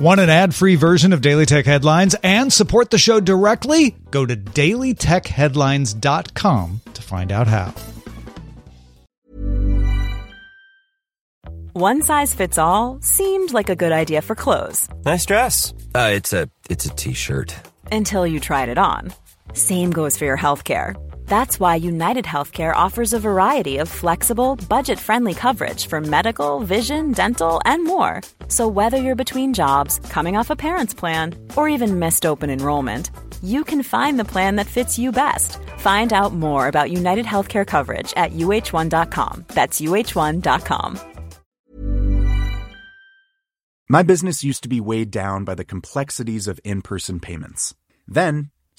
Want an ad free version of Daily Tech Headlines and support the show directly? Go to dailytechheadlines.com to find out how. One size fits all seemed like a good idea for clothes. Nice dress. Uh, it's a it's a t-shirt. Until you tried it on. Same goes for your healthcare. That's why United Healthcare offers a variety of flexible, budget friendly coverage for medical, vision, dental, and more. So, whether you're between jobs, coming off a parent's plan, or even missed open enrollment, you can find the plan that fits you best. Find out more about United Healthcare coverage at uh1.com. That's uh1.com. My business used to be weighed down by the complexities of in person payments. Then,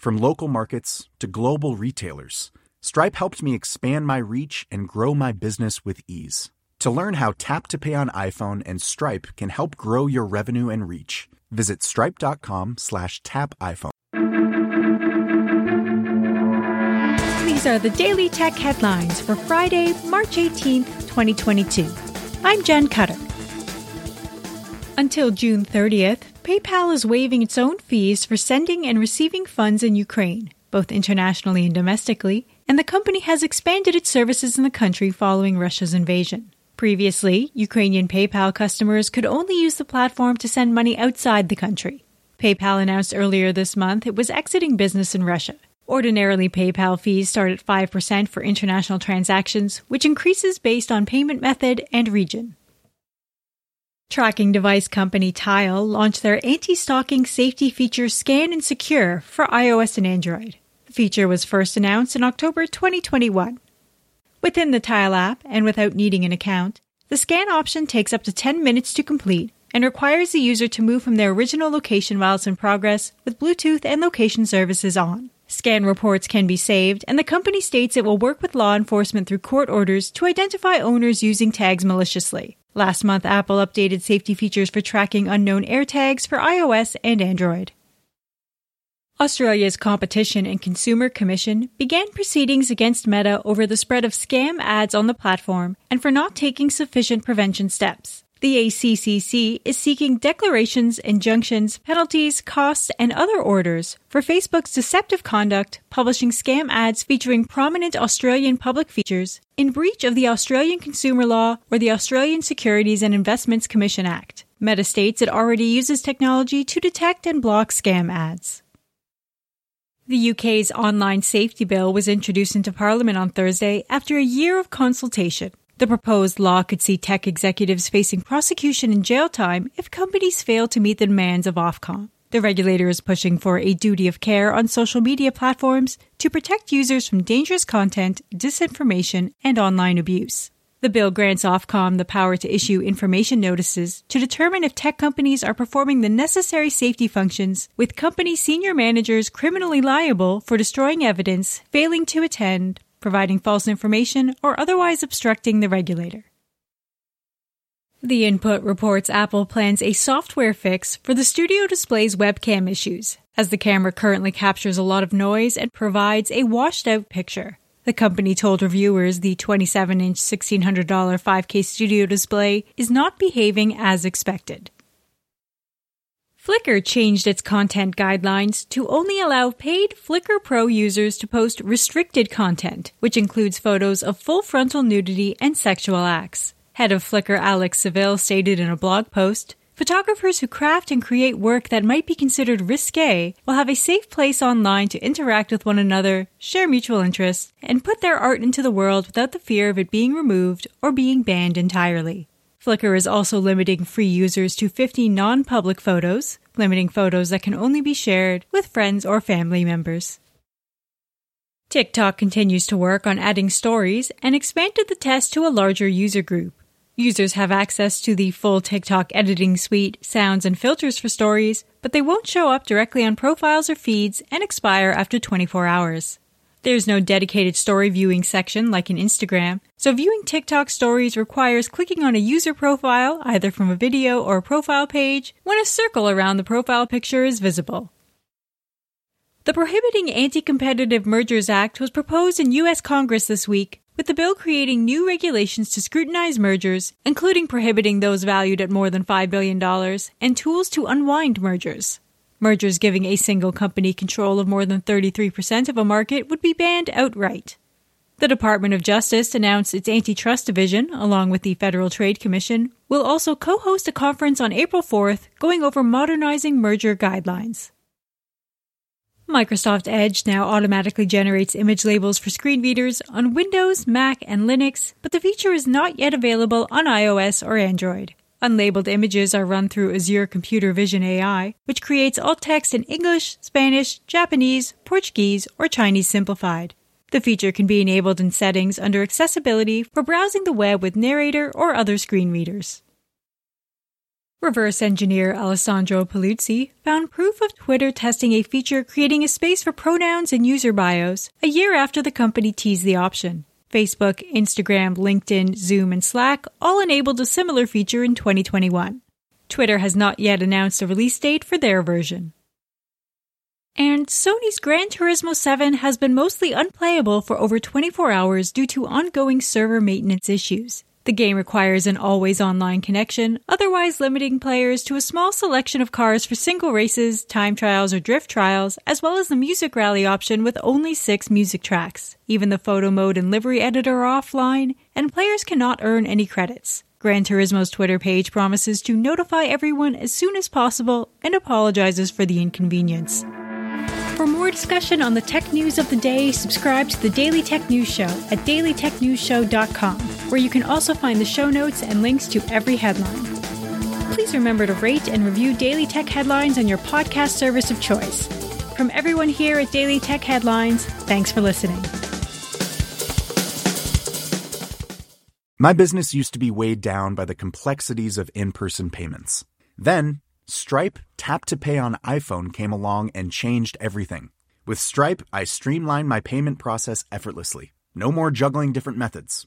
From local markets to global retailers, Stripe helped me expand my reach and grow my business with ease. To learn how Tap to Pay on iPhone and Stripe can help grow your revenue and reach, visit stripe.com slash tap iPhone. These are the Daily Tech headlines for Friday, March 18th, 2022. I'm Jen Cutter. Until June 30th, PayPal is waiving its own fees for sending and receiving funds in Ukraine, both internationally and domestically, and the company has expanded its services in the country following Russia's invasion. Previously, Ukrainian PayPal customers could only use the platform to send money outside the country. PayPal announced earlier this month it was exiting business in Russia. Ordinarily, PayPal fees start at 5% for international transactions, which increases based on payment method and region. Tracking device company Tile launched their anti-stalking safety feature Scan and Secure for iOS and Android. The feature was first announced in October 2021. Within the Tile app and without needing an account, the scan option takes up to 10 minutes to complete and requires the user to move from their original location while it's in progress with Bluetooth and location services on. Scan reports can be saved, and the company states it will work with law enforcement through court orders to identify owners using tags maliciously. Last month, Apple updated safety features for tracking unknown AirTags for iOS and Android. Australia's Competition and Consumer Commission began proceedings against Meta over the spread of scam ads on the platform and for not taking sufficient prevention steps. The ACCC is seeking declarations, injunctions, penalties, costs, and other orders for Facebook's deceptive conduct, publishing scam ads featuring prominent Australian public features in breach of the Australian Consumer Law or the Australian Securities and Investments Commission Act. Meta states it already uses technology to detect and block scam ads. The UK's online safety bill was introduced into Parliament on Thursday after a year of consultation. The proposed law could see tech executives facing prosecution and jail time if companies fail to meet the demands of Ofcom. The regulator is pushing for a duty of care on social media platforms to protect users from dangerous content, disinformation, and online abuse. The bill grants Ofcom the power to issue information notices to determine if tech companies are performing the necessary safety functions, with company senior managers criminally liable for destroying evidence, failing to attend, providing false information, or otherwise obstructing the regulator. The input reports Apple plans a software fix for the Studio Display's webcam issues, as the camera currently captures a lot of noise and provides a washed out picture. The company told reviewers the 27 inch $1,600 5K Studio Display is not behaving as expected. Flickr changed its content guidelines to only allow paid Flickr Pro users to post restricted content, which includes photos of full frontal nudity and sexual acts. Head of Flickr Alex Seville stated in a blog post, Photographers who craft and create work that might be considered risque will have a safe place online to interact with one another, share mutual interests, and put their art into the world without the fear of it being removed or being banned entirely. Flickr is also limiting free users to 50 non public photos, limiting photos that can only be shared with friends or family members. TikTok continues to work on adding stories and expanded the test to a larger user group. Users have access to the full TikTok editing suite, sounds, and filters for stories, but they won't show up directly on profiles or feeds and expire after 24 hours. There's no dedicated story viewing section like in Instagram, so viewing TikTok stories requires clicking on a user profile, either from a video or a profile page, when a circle around the profile picture is visible. The Prohibiting Anti Competitive Mergers Act was proposed in U.S. Congress this week, with the bill creating new regulations to scrutinize mergers, including prohibiting those valued at more than $5 billion, and tools to unwind mergers. Mergers giving a single company control of more than 33% of a market would be banned outright. The Department of Justice announced its antitrust division, along with the Federal Trade Commission, will also co host a conference on April 4th going over modernizing merger guidelines. Microsoft Edge now automatically generates image labels for screen readers on Windows, Mac, and Linux, but the feature is not yet available on iOS or Android. Unlabeled images are run through Azure Computer Vision AI, which creates alt text in English, Spanish, Japanese, Portuguese, or Chinese simplified. The feature can be enabled in settings under Accessibility for browsing the web with Narrator or other screen readers. Reverse engineer Alessandro Paluzzi found proof of Twitter testing a feature creating a space for pronouns in user bios a year after the company teased the option. Facebook, Instagram, LinkedIn, Zoom, and Slack all enabled a similar feature in 2021. Twitter has not yet announced a release date for their version. And Sony's Gran Turismo 7 has been mostly unplayable for over 24 hours due to ongoing server maintenance issues. The game requires an always online connection, otherwise limiting players to a small selection of cars for single races, time trials, or drift trials, as well as the music rally option with only six music tracks. Even the photo mode and livery editor are offline, and players cannot earn any credits. Gran Turismo's Twitter page promises to notify everyone as soon as possible and apologizes for the inconvenience. For more discussion on the tech news of the day, subscribe to the Daily Tech News Show at dailytechnewsshow.com, where you can also find the show notes and links to every headline. Please remember to rate and review Daily Tech Headlines on your podcast service of choice. From everyone here at Daily Tech Headlines, thanks for listening. My business used to be weighed down by the complexities of in person payments. Then, Stripe Tap to Pay on iPhone came along and changed everything. With Stripe, I streamlined my payment process effortlessly. No more juggling different methods.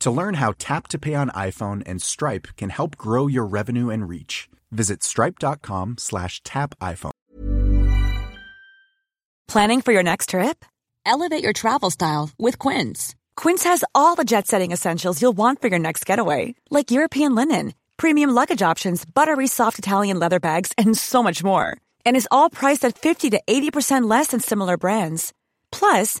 To learn how Tap to Pay on iPhone and Stripe can help grow your revenue and reach, visit stripe.com slash tap iPhone. Planning for your next trip? Elevate your travel style with Quince. Quince has all the jet-setting essentials you'll want for your next getaway, like European linen, premium luggage options, buttery soft Italian leather bags, and so much more and is all priced at 50 to 80% less than similar brands. Plus,